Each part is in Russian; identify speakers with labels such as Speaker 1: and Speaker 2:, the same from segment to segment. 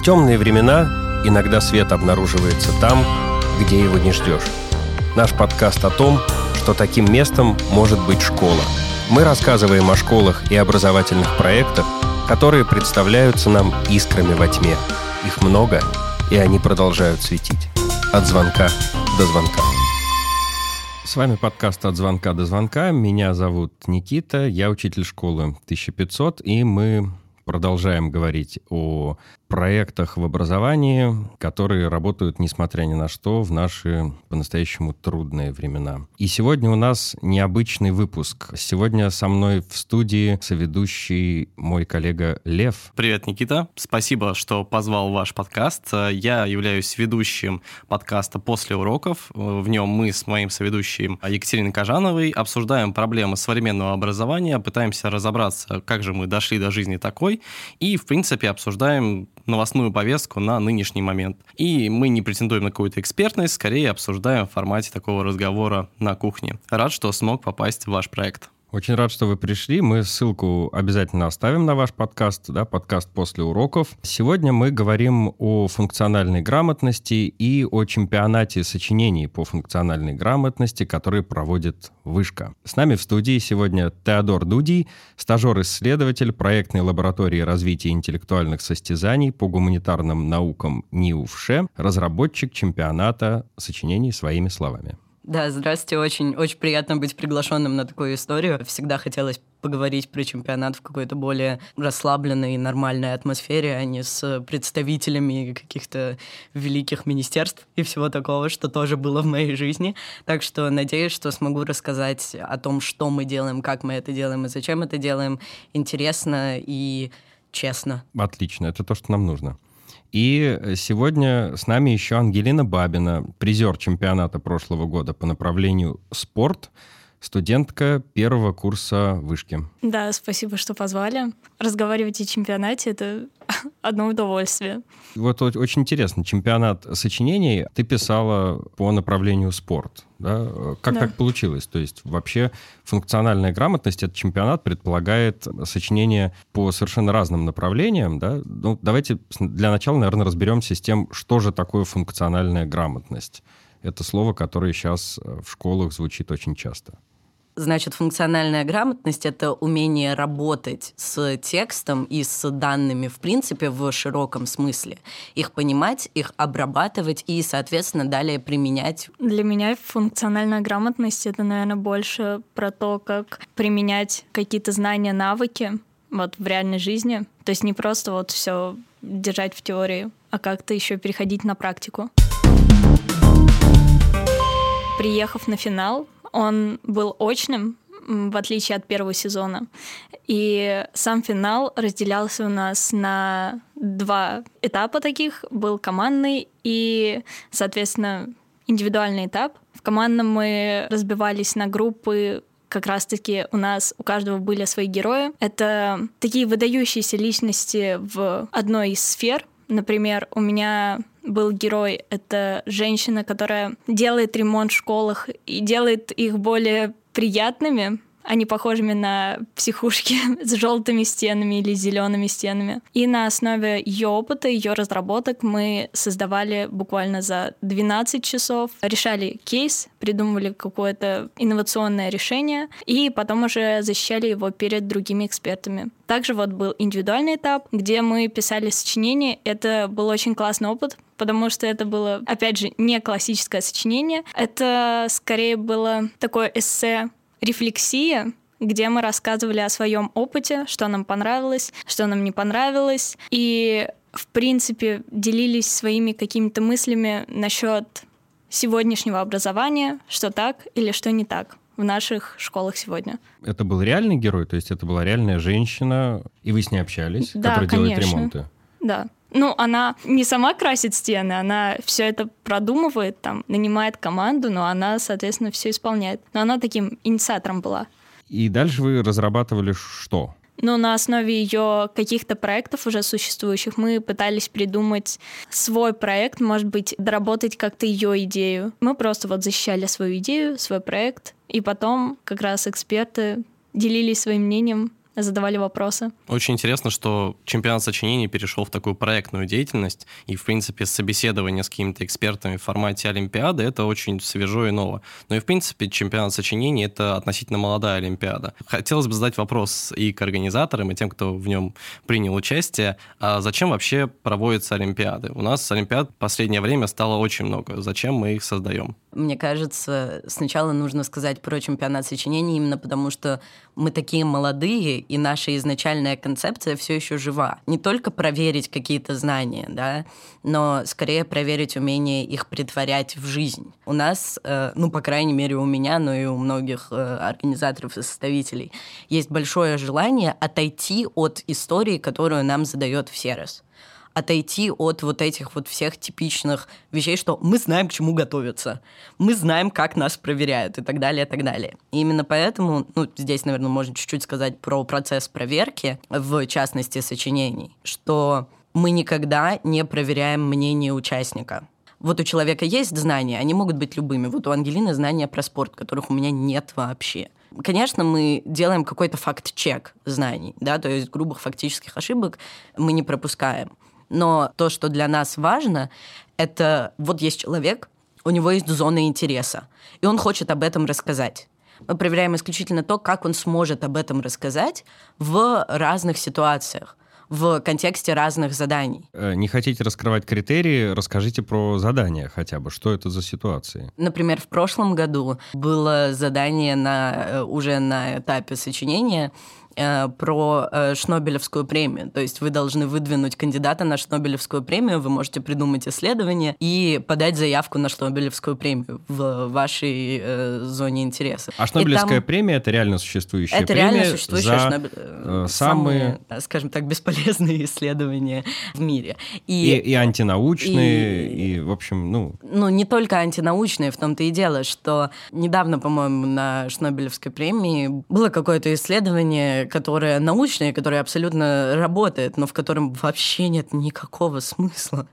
Speaker 1: В темные времена иногда свет обнаруживается там, где его не ждешь. Наш подкаст о том, что таким местом может быть школа. Мы рассказываем о школах и образовательных проектах, которые представляются нам искрами во тьме. Их много, и они продолжают светить. От звонка до звонка. С вами подкаст «От звонка до звонка». Меня зовут Никита, я учитель школы 1500, и мы продолжаем говорить о проектах в образовании, которые работают, несмотря ни на что, в наши по-настоящему трудные времена. И сегодня у нас необычный выпуск. Сегодня со мной в студии соведущий мой коллега Лев.
Speaker 2: Привет, Никита. Спасибо, что позвал ваш подкаст. Я являюсь ведущим подкаста «После уроков». В нем мы с моим соведущим Екатериной Кожановой обсуждаем проблемы современного образования, пытаемся разобраться, как же мы дошли до жизни такой, и, в принципе, обсуждаем новостную повестку на нынешний момент. И мы не претендуем на какую-то экспертность, скорее обсуждаем в формате такого разговора на кухне. Рад, что смог попасть в ваш проект.
Speaker 1: Очень рад, что вы пришли. Мы ссылку обязательно оставим на ваш подкаст, да, подкаст после уроков. Сегодня мы говорим о функциональной грамотности и о чемпионате сочинений по функциональной грамотности, который проводит Вышка. С нами в студии сегодня Теодор Дудий, стажер-исследователь проектной лаборатории развития интеллектуальных состязаний по гуманитарным наукам НИУФШЕ, разработчик чемпионата сочинений своими словами.
Speaker 3: Да, здравствуйте. Очень, очень приятно быть приглашенным на такую историю. Всегда хотелось поговорить про чемпионат в какой-то более расслабленной и нормальной атмосфере, а не с представителями каких-то великих министерств и всего такого, что тоже было в моей жизни. Так что надеюсь, что смогу рассказать о том, что мы делаем, как мы это делаем и зачем это делаем, интересно и честно.
Speaker 1: Отлично, это то, что нам нужно. И сегодня с нами еще Ангелина Бабина, призер чемпионата прошлого года по направлению спорт, студентка первого курса вышки.
Speaker 4: Да, спасибо, что позвали. Разговаривать о чемпионате — это одно удовольствие.
Speaker 1: Вот очень интересно, чемпионат сочинений ты писала по направлению спорт. Да? Как да. так получилось? То есть вообще функциональная грамотность, этот чемпионат предполагает сочинение по совершенно разным направлениям. Да? Ну, давайте для начала, наверное, разберемся с тем, что же такое функциональная грамотность. Это слово, которое сейчас в школах звучит очень часто.
Speaker 3: Значит, функциональная грамотность — это умение работать с текстом и с данными, в принципе, в широком смысле. Их понимать, их обрабатывать и, соответственно, далее применять.
Speaker 4: Для меня функциональная грамотность — это, наверное, больше про то, как применять какие-то знания, навыки вот в реальной жизни. То есть не просто вот все держать в теории, а как-то еще переходить на практику. Приехав на финал, он был очным, в отличие от первого сезона. И сам финал разделялся у нас на два этапа таких. Был командный и, соответственно, индивидуальный этап. В командном мы разбивались на группы как раз-таки у нас у каждого были свои герои. Это такие выдающиеся личности в одной из сфер. Например, у меня был герой. Это женщина, которая делает ремонт в школах и делает их более приятными, а не похожими на психушки с желтыми стенами или зелеными стенами. И на основе ее опыта, ее разработок мы создавали буквально за 12 часов, решали кейс, придумывали какое-то инновационное решение и потом уже защищали его перед другими экспертами. Также вот был индивидуальный этап, где мы писали сочинение. Это был очень классный опыт, потому что это было, опять же, не классическое сочинение. Это скорее было такое эссе рефлексия, где мы рассказывали о своем опыте, что нам понравилось, что нам не понравилось, и в принципе делились своими какими-то мыслями насчет сегодняшнего образования, что так или что не так в наших школах сегодня.
Speaker 1: Это был реальный герой, то есть это была реальная женщина, и вы с ней общались,
Speaker 4: да,
Speaker 1: которая
Speaker 4: конечно.
Speaker 1: делает ремонты?
Speaker 4: Да. Ну, она не сама красит стены, она все это продумывает, там, нанимает команду, но она, соответственно, все исполняет. Но она таким инициатором была.
Speaker 1: И дальше вы разрабатывали что?
Speaker 4: Но на основе ее каких-то проектов уже существующих мы пытались придумать свой проект, может быть, доработать как-то ее идею. Мы просто вот защищали свою идею, свой проект, и потом как раз эксперты делились своим мнением задавали вопросы.
Speaker 2: Очень интересно, что чемпионат сочинений перешел в такую проектную деятельность, и, в принципе, собеседование с какими-то экспертами в формате Олимпиады — это очень свежо и ново. Но и, в принципе, чемпионат сочинений — это относительно молодая Олимпиада. Хотелось бы задать вопрос и к организаторам, и тем, кто в нем принял участие. А зачем вообще проводятся Олимпиады? У нас Олимпиад в последнее время стало очень много. Зачем мы их создаем?
Speaker 3: Мне кажется, сначала нужно сказать про чемпионат сочинений именно потому, что мы такие молодые, и наша изначальная концепция все еще жива. Не только проверить какие-то знания, да, но скорее проверить умение их притворять в жизнь. У нас, э, ну, по крайней мере, у меня, но и у многих э, организаторов и составителей, есть большое желание отойти от истории, которую нам задает Всерос отойти от вот этих вот всех типичных вещей, что мы знаем, к чему готовиться, мы знаем, как нас проверяют и так далее, и так далее. И именно поэтому, ну, здесь, наверное, можно чуть-чуть сказать про процесс проверки, в частности, сочинений, что мы никогда не проверяем мнение участника. Вот у человека есть знания, они могут быть любыми. Вот у Ангелины знания про спорт, которых у меня нет вообще. Конечно, мы делаем какой-то факт-чек знаний, да, то есть грубых фактических ошибок мы не пропускаем. Но то, что для нас важно, это вот есть человек, у него есть зона интереса, и он хочет об этом рассказать. Мы проверяем исключительно то, как он сможет об этом рассказать в разных ситуациях в контексте разных заданий.
Speaker 1: Э, не хотите раскрывать критерии, расскажите про задания хотя бы. Что это за ситуации?
Speaker 3: Например, в прошлом году было задание на, э, уже на этапе сочинения, про э, Шнобелевскую премию. То есть вы должны выдвинуть кандидата на Шнобелевскую премию, вы можете придумать исследование и подать заявку на Шнобелевскую премию в вашей э, зоне интереса.
Speaker 1: А Шнобелевская там... премия это реально существующая
Speaker 3: это
Speaker 1: премия
Speaker 3: реально существующая
Speaker 1: за
Speaker 3: Шнобель...
Speaker 1: Э, самые,
Speaker 3: скажем так, бесполезные исследования в мире.
Speaker 1: И, и, и антинаучные, и... и, в общем, ну...
Speaker 3: Ну, не только антинаучные, в том-то и дело, что недавно, по-моему, на Шнобелевской премии было какое-то исследование, которое научное, которое абсолютно работает, но в котором вообще нет никакого смысла.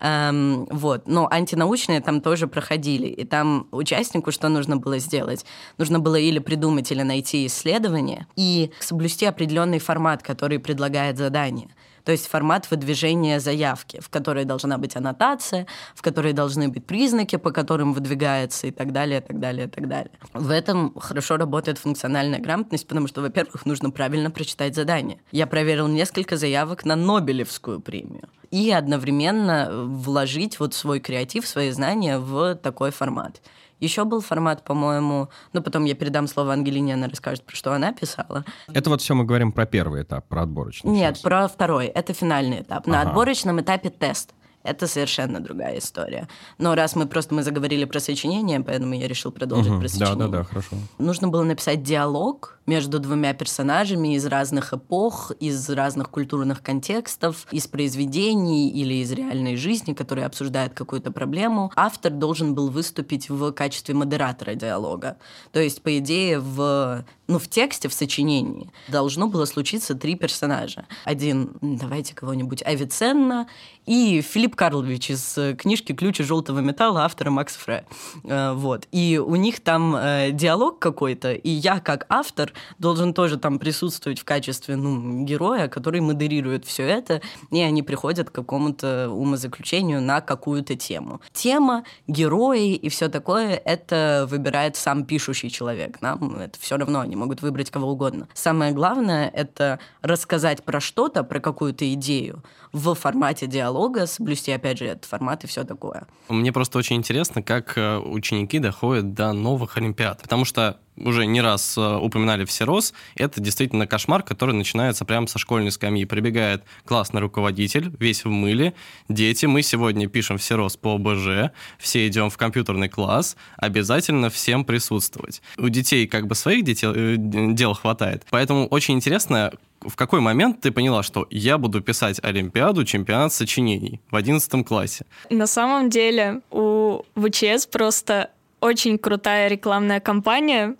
Speaker 3: Эм, вот. Но антинаучные там тоже проходили. И там участнику что нужно было сделать? Нужно было или придумать, или найти исследование и соблюсти определенный формат, который предлагает задание. То есть формат выдвижения заявки, в которой должна быть аннотация, в которой должны быть признаки, по которым выдвигается и так далее, и так далее, и так далее. В этом хорошо работает функциональная грамотность, потому что, во-первых, нужно правильно прочитать задание. Я проверил несколько заявок на Нобелевскую премию и одновременно вложить вот свой креатив, свои знания в такой формат. Еще был формат, по-моему, ну, потом я передам слово Ангелине, она расскажет, про что она писала.
Speaker 1: Это вот все мы говорим про первый этап, про отборочный.
Speaker 3: Нет, сейчас. про второй. Это финальный этап. На ага. отборочном этапе тест это совершенно другая история. Но раз мы просто мы заговорили про сочинение, поэтому я решил продолжить угу, про сочинение.
Speaker 1: Да, да, да, хорошо.
Speaker 3: Нужно было написать диалог между двумя персонажами из разных эпох, из разных культурных контекстов, из произведений или из реальной жизни, которые обсуждают какую-то проблему. Автор должен был выступить в качестве модератора диалога. То есть, по идее, в ну, в тексте, в сочинении должно было случиться три персонажа. Один, давайте кого-нибудь, Авиценна и Филипп Карлович из э, книжки «Ключи желтого металла» автора Макса Фре. Э, вот. И у них там э, диалог какой-то, и я, как автор, должен тоже там присутствовать в качестве ну, героя, который модерирует все это, и они приходят к какому-то умозаключению на какую-то тему. Тема, герои и все такое — это выбирает сам пишущий человек. Нам это все равно, они могут выбрать кого угодно. Самое главное — это рассказать про что-то, про какую-то идею в формате диалога, соблюсти, опять же, этот формат и все такое.
Speaker 2: Мне просто очень интересно, как э, ученики доходят до новых Олимпиад, потому что уже не раз э, упоминали всерос, это действительно кошмар, который начинается прямо со школьной скамьи. Прибегает классный руководитель, весь в мыле, дети, мы сегодня пишем всерос по ОБЖ, все идем в компьютерный класс, обязательно всем присутствовать. У детей как бы своих детей, э, дел хватает, поэтому очень интересно, в какой момент ты поняла, что я буду писать Олимпиаду, чемпионат сочинений в 11 классе?
Speaker 4: На самом деле у ВЧС просто очень крутая рекламная кампания,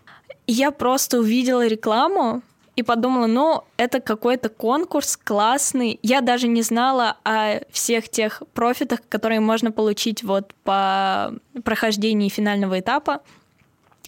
Speaker 4: я просто увидела рекламу и подумала, ну, это какой-то конкурс классный. Я даже не знала о всех тех профитах, которые можно получить вот по прохождении финального этапа.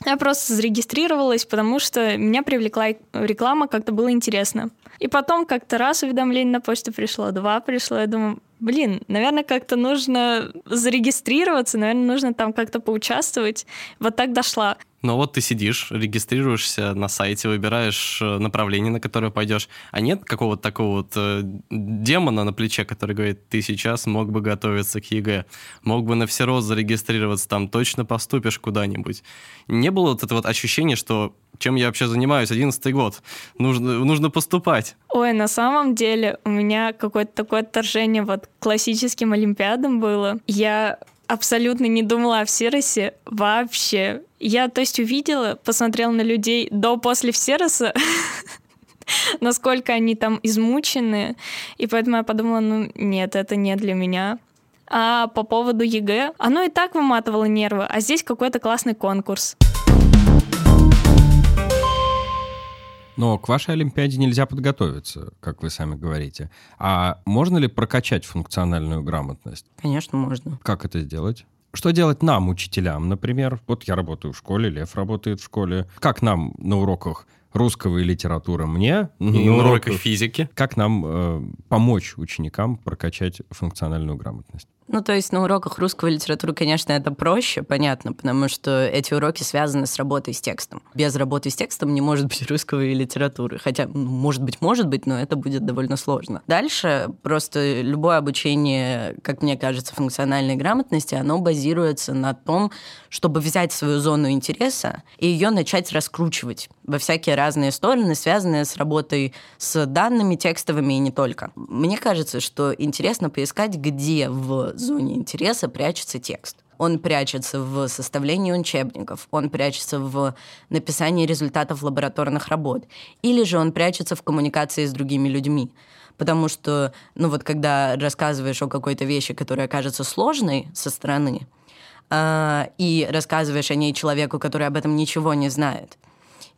Speaker 4: Я просто зарегистрировалась, потому что меня привлекла реклама, как-то было интересно. И потом как-то раз уведомление на почту пришло, два пришло, я думаю, блин, наверное, как-то нужно зарегистрироваться, наверное, нужно там как-то поучаствовать. Вот так дошла.
Speaker 2: Но вот ты сидишь, регистрируешься на сайте, выбираешь э, направление, на которое пойдешь, а нет какого-то такого вот э, демона на плече, который говорит, ты сейчас мог бы готовиться к ЕГЭ, мог бы на все роз зарегистрироваться, там точно поступишь куда-нибудь. Не было вот этого вот ощущения, что чем я вообще занимаюсь, одиннадцатый год, нужно, нужно поступать.
Speaker 4: Ой, на самом деле у меня какое-то такое отторжение вот классическим олимпиадам было. Я абсолютно не думала о Всеросе вообще. Я, то есть, увидела, посмотрела на людей до-после Всероса, насколько они там измучены, и поэтому я подумала, ну нет, это не для меня. А по поводу ЕГЭ, оно и так выматывало нервы, а здесь какой-то классный конкурс.
Speaker 1: Но к вашей Олимпиаде нельзя подготовиться, как вы сами говорите. А можно ли прокачать функциональную грамотность?
Speaker 3: Конечно, можно.
Speaker 1: Как это сделать? Что делать нам, учителям, например? Вот я работаю в школе, Лев работает в школе. Как нам на уроках русского и литературы мне
Speaker 2: и на уроках физики.
Speaker 1: Как нам э, помочь ученикам прокачать функциональную грамотность?
Speaker 3: Ну, то есть на уроках русского литературы, конечно, это проще, понятно, потому что эти уроки связаны с работой с текстом. Без работы с текстом не может быть русского и литературы. Хотя, ну, может быть, может быть, но это будет довольно сложно. Дальше просто любое обучение, как мне кажется, функциональной грамотности, оно базируется на том, чтобы взять свою зону интереса и ее начать раскручивать во всякие разные стороны, связанные с работой с данными текстовыми и не только. Мне кажется, что интересно поискать, где в зоне интереса прячется текст. Он прячется в составлении учебников, он прячется в написании результатов лабораторных работ, или же он прячется в коммуникации с другими людьми. Потому что, ну вот когда рассказываешь о какой-то вещи, которая кажется сложной со стороны, э, и рассказываешь о ней человеку, который об этом ничего не знает,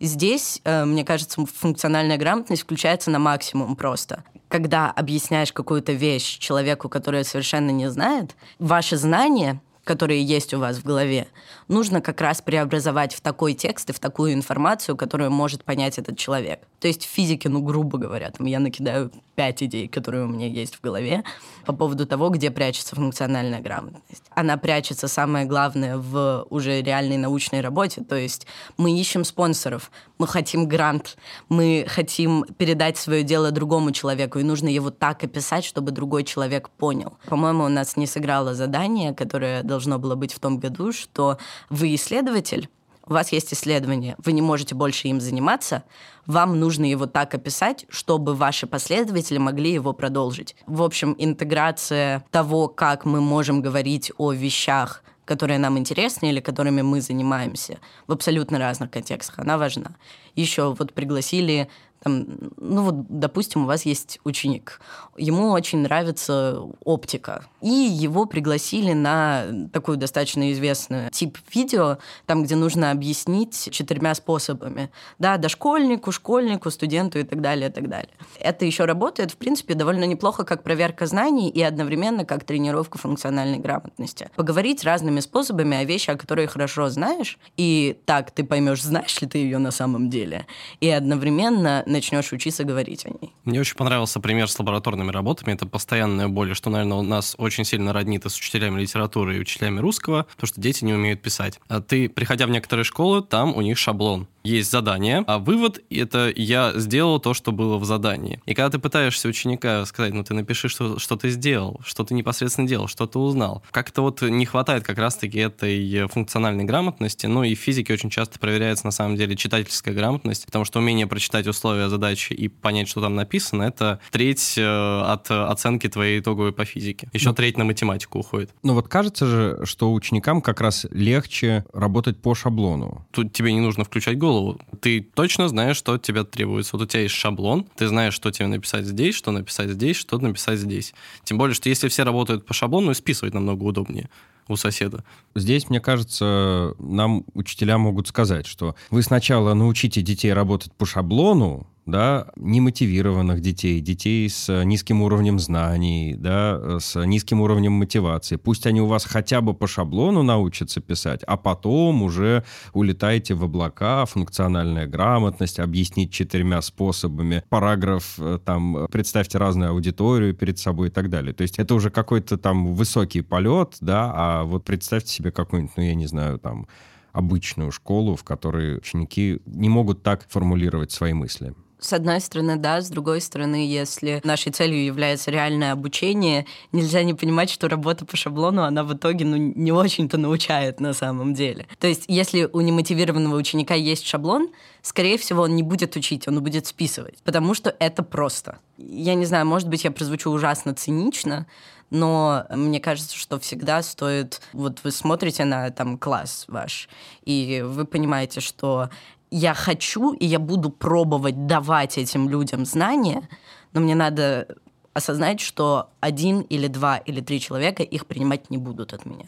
Speaker 3: Здесь, э, мне кажется, функциональная грамотность включается на максимум просто. Когда объясняешь какую-то вещь человеку, который совершенно не знает, ваши знания которые есть у вас в голове, нужно как раз преобразовать в такой текст и в такую информацию, которую может понять этот человек. То есть в физике, ну, грубо говоря, там я накидаю пять идей, которые у меня есть в голове по поводу того, где прячется функциональная грамотность. Она прячется, самое главное, в уже реальной научной работе. То есть мы ищем спонсоров, мы хотим грант, мы хотим передать свое дело другому человеку, и нужно его так описать, чтобы другой человек понял. По-моему, у нас не сыграло задание, которое должно было быть в том году, что вы исследователь, у вас есть исследование, вы не можете больше им заниматься, вам нужно его так описать, чтобы ваши последователи могли его продолжить. В общем, интеграция того, как мы можем говорить о вещах, которые нам интересны или которыми мы занимаемся в абсолютно разных контекстах, она важна. Еще вот пригласили там, ну вот, допустим, у вас есть ученик, ему очень нравится оптика, и его пригласили на такую достаточно известную тип видео, там, где нужно объяснить четырьмя способами, да, дошкольнику, школьнику, студенту и так далее, и так далее. Это еще работает, в принципе, довольно неплохо как проверка знаний и одновременно как тренировка функциональной грамотности. Поговорить разными способами о вещи, о которых хорошо знаешь, и так ты поймешь, знаешь ли ты ее на самом деле, и одновременно начнешь учиться говорить о ней.
Speaker 2: Мне очень понравился пример с лабораторными работами. Это постоянная боль, что, наверное, у нас очень сильно роднит с учителями литературы и учителями русского, то, что дети не умеют писать. А ты, приходя в некоторые школы, там у них шаблон есть задание, а вывод — это я сделал то, что было в задании. И когда ты пытаешься ученика сказать, ну ты напиши, что, что ты сделал, что ты непосредственно делал, что ты узнал. Как-то вот не хватает как раз-таки этой функциональной грамотности, ну и в физике очень часто проверяется на самом деле читательская грамотность, потому что умение прочитать условия задачи и понять, что там написано, это треть э, от оценки твоей итоговой по физике. Еще ну, треть на математику уходит.
Speaker 1: Ну вот кажется же, что ученикам как раз легче работать по шаблону.
Speaker 2: Тут тебе не нужно включать голову, голову. Ты точно знаешь, что от тебя требуется. Вот у тебя есть шаблон, ты знаешь, что тебе написать здесь, что написать здесь, что написать здесь. Тем более, что если все работают по шаблону, списывать намного удобнее у соседа.
Speaker 1: Здесь, мне кажется, нам учителя могут сказать, что вы сначала научите детей работать по шаблону, да, немотивированных детей, детей с низким уровнем знаний, да, с низким уровнем мотивации. Пусть они у вас хотя бы по шаблону научатся писать, а потом уже улетаете в облака, функциональная грамотность, объяснить четырьмя способами, параграф, э, там, представьте разную аудиторию перед собой и так далее. То есть это уже какой-то там высокий полет, да, а вот представьте себе какую-нибудь, ну, я не знаю, там, обычную школу, в которой ученики не могут так формулировать свои мысли.
Speaker 3: С одной стороны, да, с другой стороны, если нашей целью является реальное обучение, нельзя не понимать, что работа по шаблону, она в итоге ну, не очень-то научает на самом деле. То есть, если у немотивированного ученика есть шаблон, скорее всего, он не будет учить, он будет списывать, потому что это просто. Я не знаю, может быть, я прозвучу ужасно цинично, но мне кажется, что всегда стоит... Вот вы смотрите на там класс ваш, и вы понимаете, что я хочу, и я буду пробовать давать этим людям знания, но мне надо осознать, что один или два или три человека их принимать не будут от меня.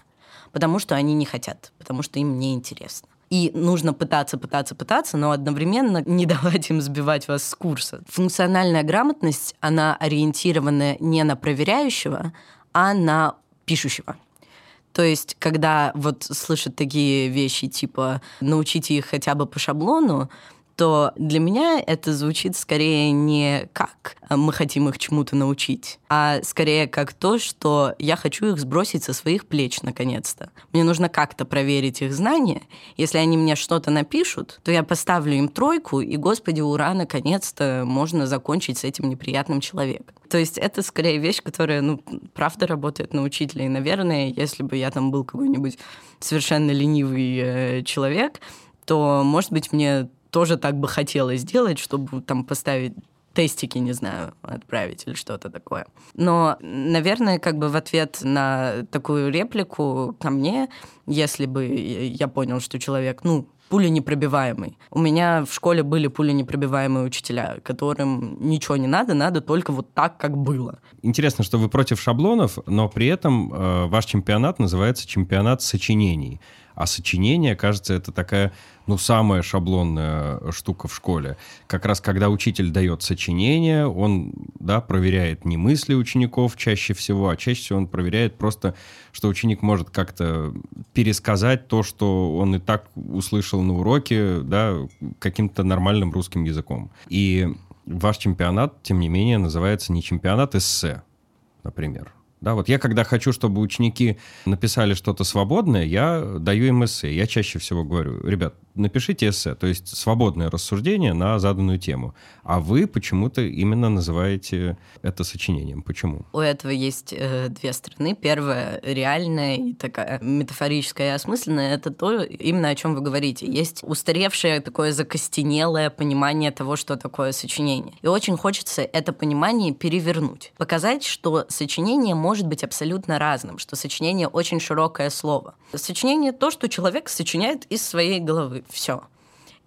Speaker 3: Потому что они не хотят, потому что им не интересно. И нужно пытаться, пытаться, пытаться, но одновременно не давать им сбивать вас с курса. Функциональная грамотность, она ориентирована не на проверяющего, а на пишущего. То есть, когда вот слышат такие вещи, типа «научите их хотя бы по шаблону», то для меня это звучит скорее не как мы хотим их чему-то научить, а скорее как то, что я хочу их сбросить со своих плеч наконец-то. Мне нужно как-то проверить их знания. Если они мне что-то напишут, то я поставлю им тройку, и, господи, ура, наконец-то можно закончить с этим неприятным человеком. То есть это скорее вещь, которая, ну, правда работает на учителя. И, наверное, если бы я там был какой-нибудь совершенно ленивый э, человек, то, может быть, мне тоже так бы хотелось сделать, чтобы там поставить тестики, не знаю, отправить или что-то такое. Но, наверное, как бы в ответ на такую реплику ко мне, если бы я понял, что человек, ну, пули непробиваемый. У меня в школе были пули непробиваемые учителя, которым ничего не надо, надо только вот так, как было.
Speaker 1: Интересно, что вы против шаблонов, но при этом э, ваш чемпионат называется чемпионат сочинений. А сочинение, кажется, это такая, ну, самая шаблонная штука в школе. Как раз когда учитель дает сочинение, он, да, проверяет не мысли учеников чаще всего, а чаще всего он проверяет просто, что ученик может как-то пересказать то, что он и так услышал на уроке, да, каким-то нормальным русским языком. И ваш чемпионат, тем не менее, называется не чемпионат эссе, например, да, вот я когда хочу, чтобы ученики написали что-то свободное, я даю им эссе. Я чаще всего говорю, ребят, напишите эссе, то есть свободное рассуждение на заданную тему. А вы почему-то именно называете это сочинением. Почему?
Speaker 3: У этого есть э, две стороны. Первая реальная и такая метафорическая и осмысленная. Это то, именно о чем вы говорите. Есть устаревшее такое закостенелое понимание того, что такое сочинение. И очень хочется это понимание перевернуть. Показать, что сочинение может быть абсолютно разным, что сочинение очень широкое слово. Сочинение то, что человек сочиняет из своей головы все.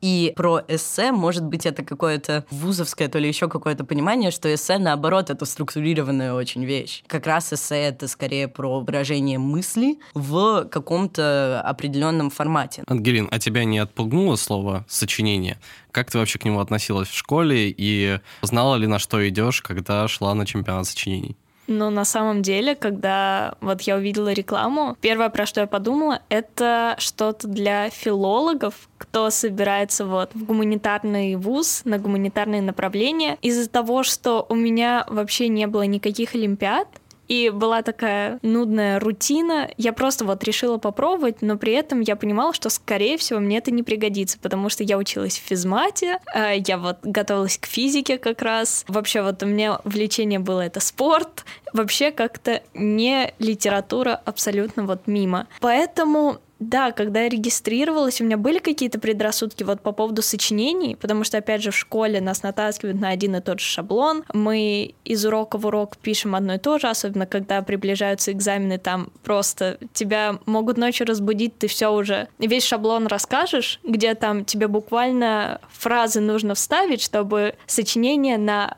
Speaker 3: И про эссе, может быть, это какое-то вузовское, то ли еще какое-то понимание, что эссе, наоборот, это структурированная очень вещь. Как раз эссе — это скорее про выражение мысли в каком-то определенном формате.
Speaker 2: Ангелин, а тебя не отпугнуло слово «сочинение»? Как ты вообще к нему относилась в школе и знала ли, на что идешь, когда шла на чемпионат сочинений?
Speaker 4: Но на самом деле, когда вот я увидела рекламу, первое, про что я подумала, это что-то для филологов, кто собирается вот в гуманитарный вуз, на гуманитарные направления. Из-за того, что у меня вообще не было никаких олимпиад, и была такая нудная рутина. Я просто вот решила попробовать, но при этом я понимала, что, скорее всего, мне это не пригодится, потому что я училась в физмате, э, я вот готовилась к физике как раз. Вообще вот у меня влечение было это спорт, вообще как-то не литература абсолютно вот мимо. Поэтому да, когда я регистрировалась, у меня были какие-то предрассудки вот по поводу сочинений, потому что, опять же, в школе нас натаскивают на один и тот же шаблон. Мы из урока в урок пишем одно и то же, особенно когда приближаются экзамены, там просто тебя могут ночью разбудить, ты все уже весь шаблон расскажешь, где там тебе буквально фразы нужно вставить, чтобы сочинение на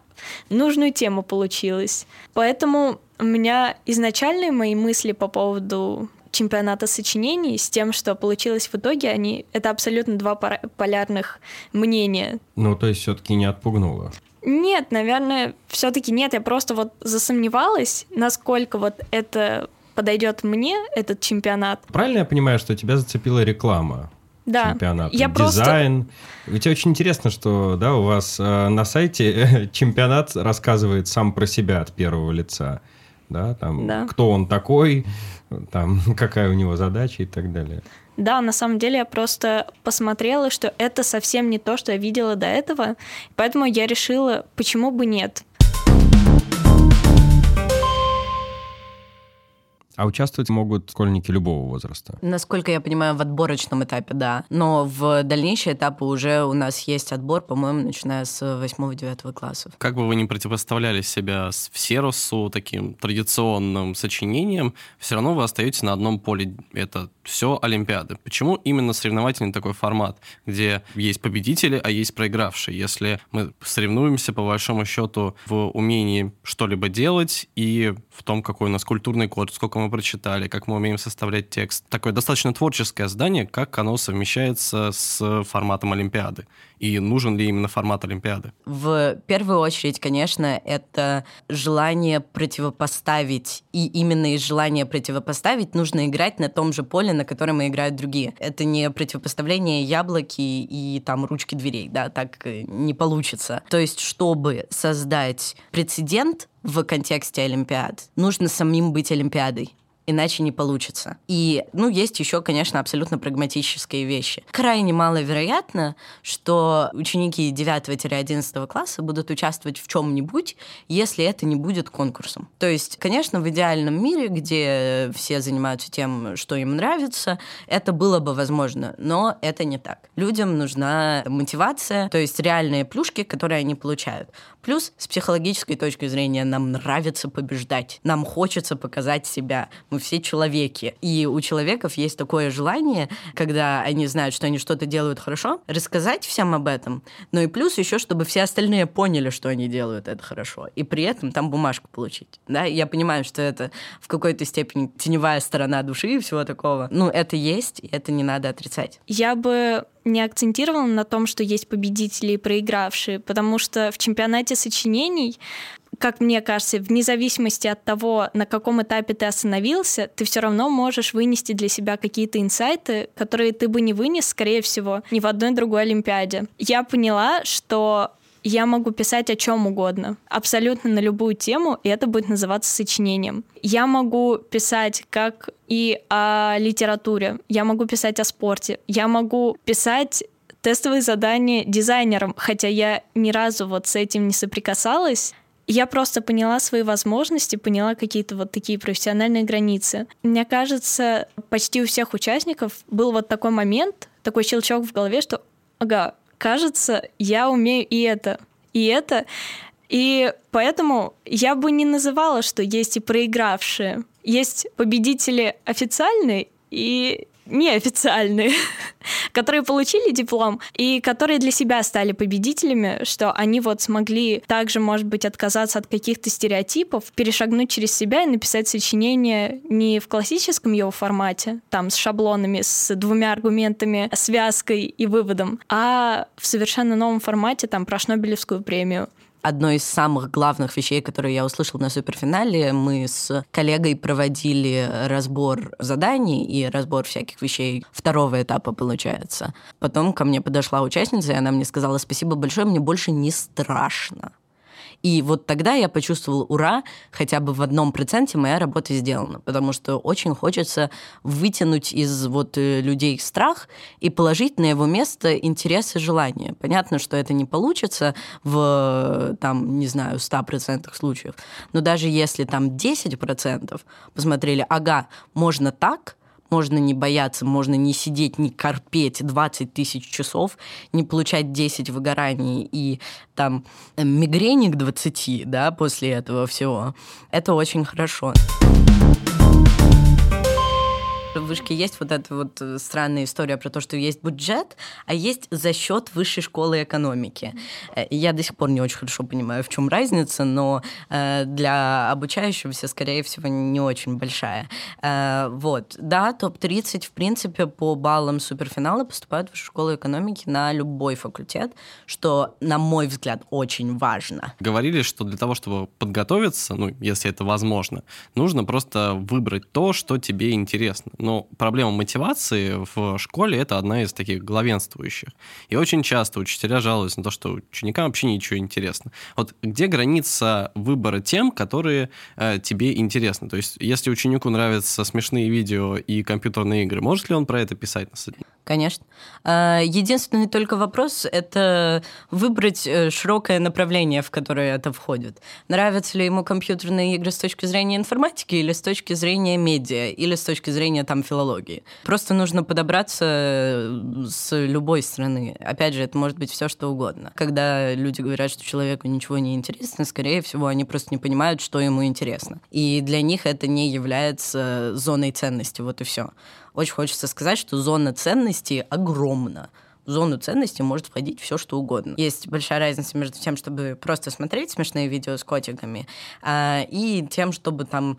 Speaker 4: нужную тему получилось. Поэтому у меня изначальные мои мысли по поводу чемпионата сочинений с тем, что получилось в итоге, они это абсолютно два полярных мнения.
Speaker 1: Ну, то есть все-таки не отпугнуло?
Speaker 4: Нет, наверное, все-таки нет. Я просто вот засомневалась, насколько вот это подойдет мне, этот чемпионат.
Speaker 1: Правильно я понимаю, что тебя зацепила реклама?
Speaker 4: да.
Speaker 1: чемпионата. Я Дизайн. Просто... Ведь очень интересно, что да, у вас э, на сайте чемпионат рассказывает сам про себя от первого лица. Да, там, да. кто он такой, там, какая у него задача и так далее.
Speaker 4: Да, на самом деле я просто посмотрела, что это совсем не то, что я видела до этого, поэтому я решила, почему бы нет.
Speaker 1: А участвовать могут школьники любого возраста?
Speaker 3: Насколько я понимаю, в отборочном этапе, да. Но в дальнейшие этапы уже у нас есть отбор, по-моему, начиная с 8-9 классов.
Speaker 2: Как бы вы ни противоставляли себя с Серусу, таким традиционным сочинением, все равно вы остаетесь на одном поле. Это все Олимпиады. Почему именно соревновательный такой формат, где есть победители, а есть проигравшие? Если мы соревнуемся, по большому счету, в умении что-либо делать и в том, какой у нас культурный код, сколько мы прочитали, как мы умеем составлять текст. Такое достаточно творческое здание, как оно совмещается с форматом Олимпиады. И нужен ли именно формат Олимпиады?
Speaker 3: В первую очередь, конечно, это желание противопоставить. И именно из желания противопоставить нужно играть на том же поле, на котором играют другие. Это не противопоставление яблоки и там ручки дверей, да, так не получится. То есть, чтобы создать прецедент, в контексте Олимпиад. Нужно самим быть Олимпиадой иначе не получится. И, ну, есть еще, конечно, абсолютно прагматические вещи. Крайне маловероятно, что ученики 9-11 класса будут участвовать в чем-нибудь, если это не будет конкурсом. То есть, конечно, в идеальном мире, где все занимаются тем, что им нравится, это было бы возможно, но это не так. Людям нужна мотивация, то есть реальные плюшки, которые они получают. Плюс с психологической точки зрения нам нравится побеждать, нам хочется показать себя. Мы все человеки. И у человеков есть такое желание, когда они знают, что они что-то делают хорошо, рассказать всем об этом. Но и плюс еще, чтобы все остальные поняли, что они делают это хорошо. И при этом там бумажку получить. Да? Я понимаю, что это в какой-то степени теневая сторона души и всего такого. Ну, это есть, и это не надо отрицать.
Speaker 4: Я бы не акцентировала на том, что есть победители и проигравшие, потому что в чемпионате сочинений как мне кажется, вне зависимости от того, на каком этапе ты остановился, ты все равно можешь вынести для себя какие-то инсайты, которые ты бы не вынес, скорее всего, ни в одной другой Олимпиаде. Я поняла, что я могу писать о чем угодно, абсолютно на любую тему, и это будет называться сочинением. Я могу писать как и о литературе, я могу писать о спорте, я могу писать тестовые задания дизайнерам, хотя я ни разу вот с этим не соприкасалась, я просто поняла свои возможности, поняла какие-то вот такие профессиональные границы. Мне кажется, почти у всех участников был вот такой момент, такой щелчок в голове, что, ага, кажется, я умею и это, и это. И поэтому я бы не называла, что есть и проигравшие. Есть победители официальные и неофициальные, которые получили диплом и которые для себя стали победителями, что они вот смогли также, может быть, отказаться от каких-то стереотипов, перешагнуть через себя и написать сочинение не в классическом его формате, там с шаблонами, с двумя аргументами, связкой и выводом, а в совершенно новом формате, там, про Шнобелевскую премию
Speaker 3: одной из самых главных вещей, которые я услышала на суперфинале, мы с коллегой проводили разбор заданий и разбор всяких вещей второго этапа, получается. Потом ко мне подошла участница, и она мне сказала, спасибо большое, мне больше не страшно. И вот тогда я почувствовала, ура, хотя бы в одном проценте моя работа сделана, потому что очень хочется вытянуть из вот э, людей страх и положить на его место интерес и желание. Понятно, что это не получится в, там, не знаю, 100% случаев, но даже если там 10% посмотрели, ага, можно так, можно не бояться, можно не сидеть, не корпеть 20 тысяч часов, не получать 10 выгораний и там э, мигрени к 20, да, после этого всего. Это очень хорошо. В вышке есть вот эта вот э, странная история про то, что есть бюджет, а есть за счет высшей школы экономики. Э, я до сих пор не очень хорошо понимаю, в чем разница, но э, для обучающегося, скорее всего, не очень большая. Вот. Да, топ-30, в принципе, по баллам суперфинала поступают в высшую школу экономики на любой факультет, что, на мой взгляд, очень важно.
Speaker 2: Говорили, что для того, чтобы подготовиться, ну, если это возможно, нужно просто выбрать то, что тебе интересно. Но проблема мотивации в школе — это одна из таких главенствующих. И очень часто учителя жалуются на то, что ученикам вообще ничего интересно. Вот где граница выбора тем, которые э, тебе интересны? То есть если ученику нравятся смешные видео и компьютерные игры, может ли он про это писать?
Speaker 3: Конечно. А, единственный только вопрос — это выбрать э, широкое направление, в которое это входит. Нравятся ли ему компьютерные игры с точки зрения информатики или с точки зрения медиа, или с точки зрения там филологии. Просто нужно подобраться э, с любой стороны. Опять же, это может быть все что угодно. Когда люди говорят, что человеку ничего не интересно, скорее всего, они просто не понимают, что ему интересно. И для них это не является зоной ценности, вот и все. Очень хочется сказать, что зона ценностей огромна в зону ценностей может входить все, что угодно. Есть большая разница между тем, чтобы просто смотреть смешные видео с котиками, а, и тем, чтобы там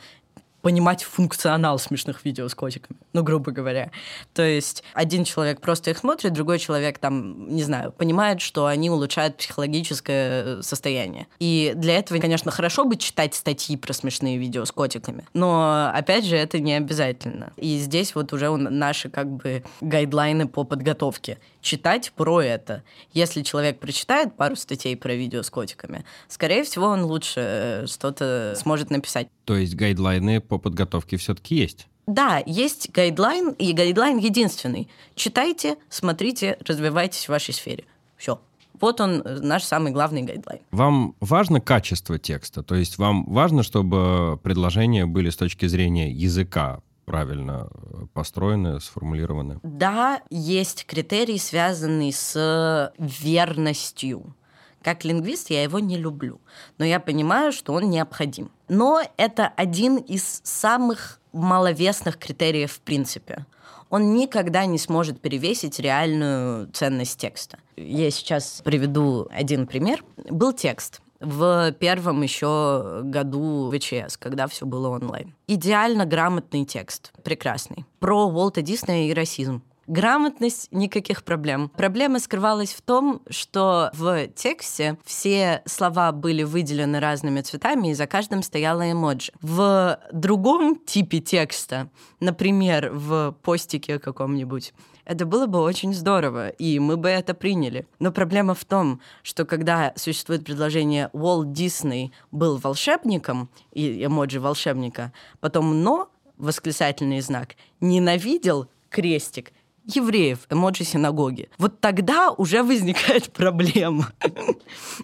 Speaker 3: понимать функционал смешных видео с котиками, ну, грубо говоря. То есть один человек просто их смотрит, другой человек там, не знаю, понимает, что они улучшают психологическое э, состояние. И для этого, конечно, хорошо бы читать статьи про смешные видео с котиками, но, опять же, это не обязательно. И здесь вот уже наши как бы гайдлайны по подготовке. Читать про это. Если человек прочитает пару статей про видео с котиками, скорее всего, он лучше э, что-то сможет написать.
Speaker 1: То есть guideline ы по подготовке все-таки есть?
Speaker 3: Да, есть guideline, и guideline единственный. Читайте, смотрите, развивайтесь в вашей сфере. Все. Вот он, э, наш самый главный guideline.
Speaker 1: Вам важно качество текста? То есть вам важно, чтобы предложения были с точки зрения языка правильно э, построены, сформулированы?
Speaker 3: Да, есть критерий, связанный с верностью. Как лингвист я его не люблю, но я понимаю, что он необходим. Но это один из самых маловесных критериев в принципе. Он никогда не сможет перевесить реальную ценность текста. Я сейчас приведу один пример. Был текст в первом еще году ВЧС, когда все было онлайн. Идеально грамотный текст, прекрасный. Про Уолта Диснея и расизм. Грамотность — никаких проблем. Проблема скрывалась в том, что в тексте все слова были выделены разными цветами, и за каждым стояла эмоджи. В другом типе текста, например, в постике каком-нибудь, это было бы очень здорово, и мы бы это приняли. Но проблема в том, что когда существует предложение «Уолт Дисней был волшебником» и эмоджи волшебника, потом «но» восклицательный знак, ненавидел крестик, евреев, эмоджи синагоги. Вот тогда уже возникает проблема.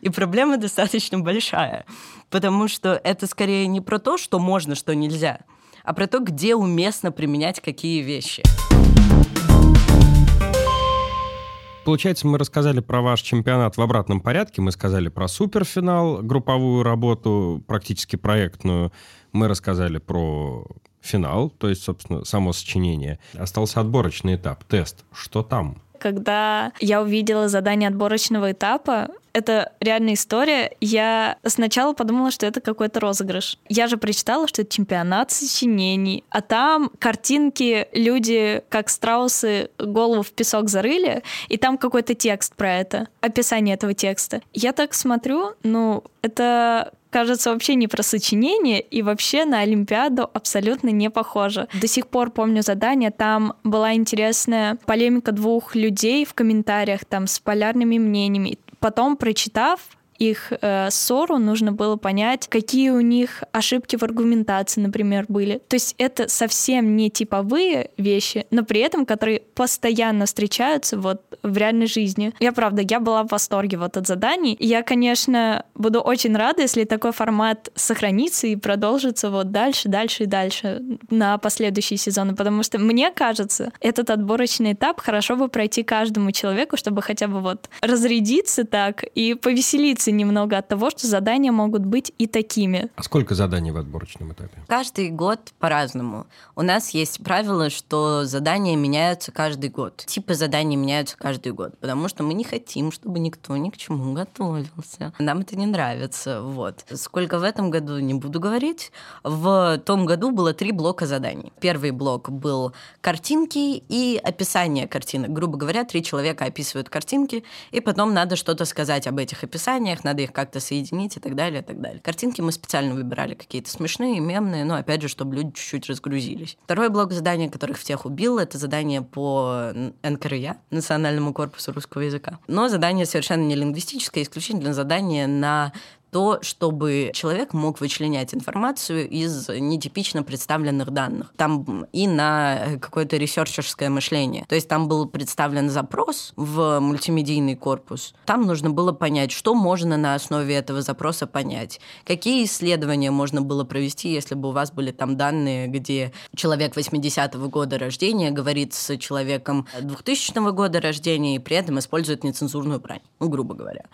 Speaker 3: И проблема достаточно большая, потому что это скорее не про то, что можно, что нельзя, а про то, где уместно применять какие вещи.
Speaker 1: Получается, мы рассказали про ваш чемпионат в обратном порядке. Мы сказали про суперфинал, групповую работу, практически проектную. Мы рассказали про финал, то есть, собственно, само сочинение. Остался отборочный этап, тест. Что там?
Speaker 4: Когда я увидела задание отборочного этапа, это реальная история. Я сначала подумала, что это какой-то розыгрыш. Я же прочитала, что это чемпионат сочинений, а там картинки, люди, как страусы, голову в песок зарыли, и там какой-то текст про это, описание этого текста. Я так смотрю, ну, это кажется вообще не про сочинение и вообще на Олимпиаду абсолютно не похоже. До сих пор помню задание, там была интересная полемика двух людей в комментариях там с полярными мнениями. Потом, прочитав, их э, ссору, нужно было понять, какие у них ошибки в аргументации, например, были. То есть это совсем не типовые вещи, но при этом, которые постоянно встречаются вот в реальной жизни. Я правда, я была в восторге вот от заданий. Я, конечно, буду очень рада, если такой формат сохранится и продолжится вот дальше, дальше и дальше на последующие сезоны, потому что мне кажется, этот отборочный этап хорошо бы пройти каждому человеку, чтобы хотя бы вот разрядиться так и повеселиться отстраниться немного от того, что задания могут быть и такими.
Speaker 1: А сколько заданий в отборочном этапе?
Speaker 3: Каждый год по-разному. У нас есть правило, что задания меняются каждый год. Типы заданий меняются каждый год, потому что мы не хотим, чтобы никто ни к чему готовился. Нам это не нравится. Вот. Сколько в этом году, не буду говорить. В том году было три блока заданий. Первый блок был картинки и описание картинок. Грубо говоря, три человека описывают картинки, и потом надо что-то сказать об этих описаниях, надо их как-то соединить и так далее, и так далее. Картинки мы специально выбирали какие-то смешные, мемные, но опять же, чтобы люди чуть-чуть разгрузились. Второй блок заданий, которых всех убил, это задание по НКРЯ, Национальному корпусу русского языка. Но задание совершенно не лингвистическое, исключительно задание на то, чтобы человек мог вычленять информацию из нетипично представленных данных. Там и на какое-то ресерчерское мышление. То есть там был представлен запрос в мультимедийный корпус. Там нужно было понять, что можно на основе этого запроса понять. Какие исследования можно было провести, если бы у вас были там данные, где человек 80-го года рождения говорит с человеком 2000 года рождения и при этом использует нецензурную брань, ну, грубо говоря.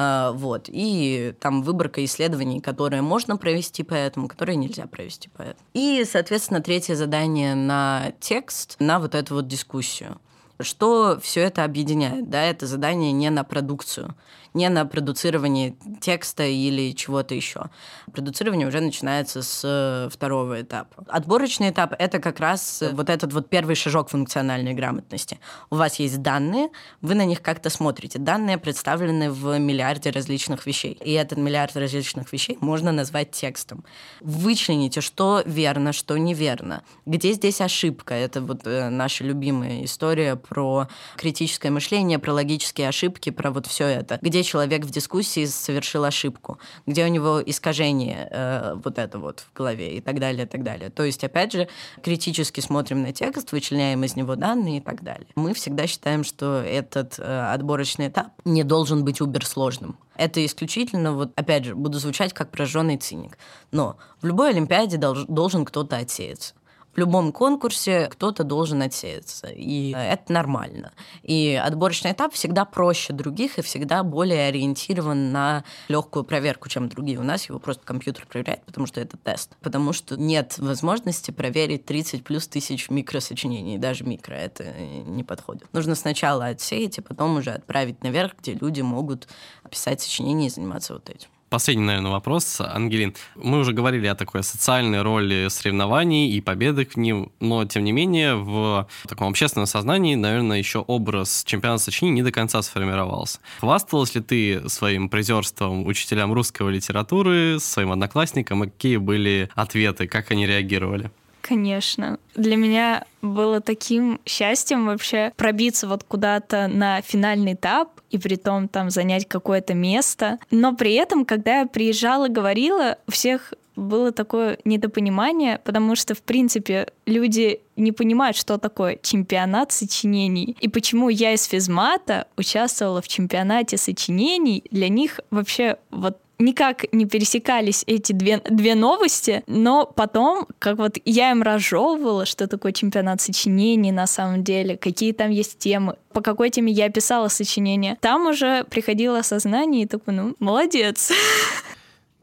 Speaker 3: А, вот. И там выборка исследований, которые можно провести по этому, которые нельзя провести по этому. И, соответственно, третье задание на текст, на вот эту вот дискуссию. Что все это объединяет? Да, это задание не на продукцию не на продуцирование текста или чего-то еще. Продуцирование уже начинается с э, второго этапа. Отборочный этап — это как раз вот этот вот первый шажок функциональной грамотности. У вас есть данные, вы на них как-то смотрите. Данные представлены в миллиарде различных вещей. И этот миллиард различных вещей можно назвать текстом. Вычлените, что верно, что неверно. Где здесь ошибка? Это вот э, наша любимая история про критическое мышление, про логические ошибки, про вот все это. Где человек в дискуссии совершил ошибку, где у него искажение э, вот это вот в голове и так далее, и так далее. То есть, опять же, критически смотрим на текст, вычленяем из него данные и так далее. Мы всегда считаем, что этот э, отборочный этап не должен быть уберсложным. Это исключительно, вот опять же, буду звучать как прожженный циник. Но в любой Олимпиаде долж, должен кто-то отсеяться в любом конкурсе кто-то должен отсеяться, и это нормально. И отборочный этап всегда проще других и всегда более ориентирован на легкую проверку, чем другие. У нас его просто компьютер проверяет, потому что это тест. Потому что нет возможности проверить 30 плюс тысяч микросочинений, даже микро, это не подходит. Нужно сначала отсеять, и потом уже отправить наверх, где люди могут писать сочинения и заниматься вот этим.
Speaker 2: Последний, наверное, вопрос, Ангелин. Мы уже говорили о такой социальной роли соревнований и победах в ним, но, тем не менее, в таком общественном сознании, наверное, еще образ чемпионата сочинений не до конца сформировался. Хвасталась ли ты своим призерством учителям русской литературы, своим одноклассникам, и какие были ответы, как они реагировали?
Speaker 4: Конечно. Для меня было таким счастьем вообще пробиться вот куда-то на финальный этап и при том там занять какое-то место. Но при этом, когда я приезжала, говорила, у всех было такое недопонимание, потому что, в принципе, люди не понимают, что такое чемпионат сочинений. И почему я из физмата участвовала в чемпионате сочинений, для них вообще вот никак не пересекались эти две, две новости, но потом, как вот я им разжевывала, что такое чемпионат сочинений на самом деле, какие там есть темы, по какой теме я писала сочинение, там уже приходило осознание и такой, ну, молодец.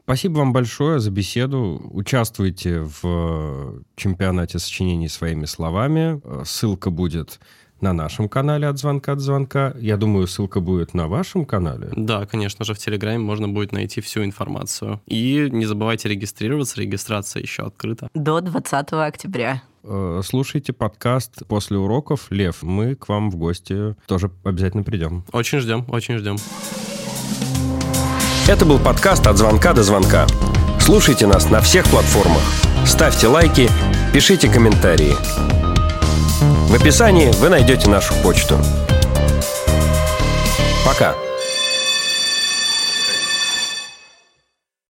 Speaker 1: Спасибо вам большое за беседу. Участвуйте в чемпионате сочинений своими словами. Ссылка будет на нашем канале «От звонка от звонка». Я думаю, ссылка будет на вашем канале.
Speaker 2: Да, конечно же, в Телеграме можно будет найти всю информацию. И не забывайте регистрироваться, регистрация еще открыта.
Speaker 3: До 20 октября.
Speaker 1: Э, слушайте подкаст после уроков. Лев, мы к вам в гости тоже обязательно придем.
Speaker 2: Очень ждем, очень ждем.
Speaker 1: Это был подкаст «От звонка до звонка». Слушайте нас на всех платформах. Ставьте лайки, пишите комментарии. В описании вы найдете нашу почту. Пока.